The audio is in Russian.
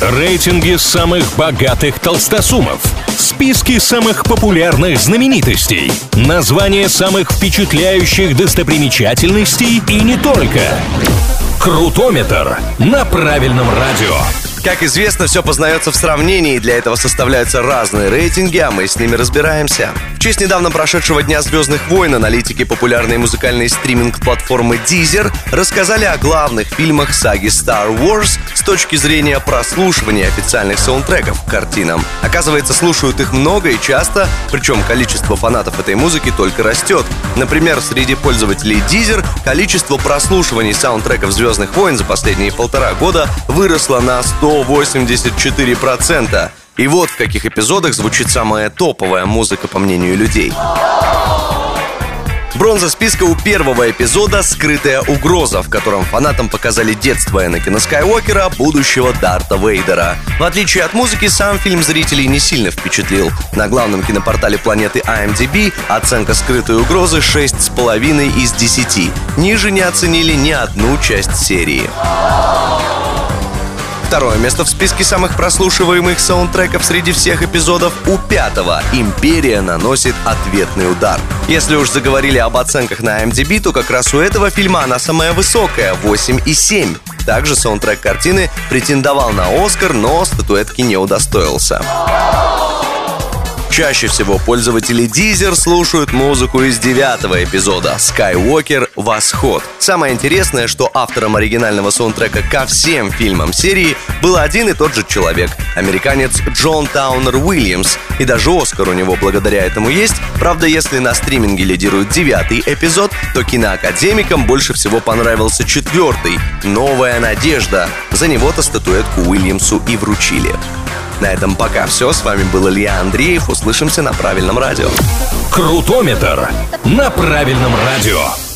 Рейтинги самых богатых толстосумов. Списки самых популярных знаменитостей. Названия самых впечатляющих достопримечательностей и не только. Крутометр на правильном радио. Как известно, все познается в сравнении, для этого составляются разные рейтинги, а мы с ними разбираемся. В честь недавно прошедшего Дня Звездных войн аналитики популярной музыкальной стриминг-платформы Deezer рассказали о главных фильмах саги Star Wars точки зрения прослушивания официальных саундтреков к картинам. Оказывается, слушают их много и часто, причем количество фанатов этой музыки только растет. Например, среди пользователей Deezer количество прослушиваний саундтреков Звездных войн за последние полтора года выросло на 100 184%. И вот в каких эпизодах звучит самая топовая музыка, по мнению людей. Бронза списка у первого эпизода «Скрытая угроза», в котором фанатам показали детство Энакина Скайуокера, будущего Дарта Вейдера. В отличие от музыки, сам фильм зрителей не сильно впечатлил. На главном кинопортале планеты IMDb оценка «Скрытой угрозы» 6,5 из 10. Ниже не оценили ни одну часть серии. Второе место в списке самых прослушиваемых саундтреков среди всех эпизодов у пятого «Империя наносит ответный удар». Если уж заговорили об оценках на MDB, то как раз у этого фильма она самая высокая — 8,7. Также саундтрек картины претендовал на Оскар, но статуэтки не удостоился. Чаще всего пользователи Deezer слушают музыку из девятого эпизода Skywalker Восход. Самое интересное, что автором оригинального саундтрека ко всем фильмам серии был один и тот же человек – американец Джон Таунер Уильямс. И даже Оскар у него благодаря этому есть. Правда, если на стриминге лидирует девятый эпизод, то киноакадемикам больше всего понравился четвертый – «Новая надежда». За него-то статуэтку Уильямсу и вручили. На этом пока все. С вами был Илья Андреев. Услышимся на правильном радио. Крутометр на правильном радио.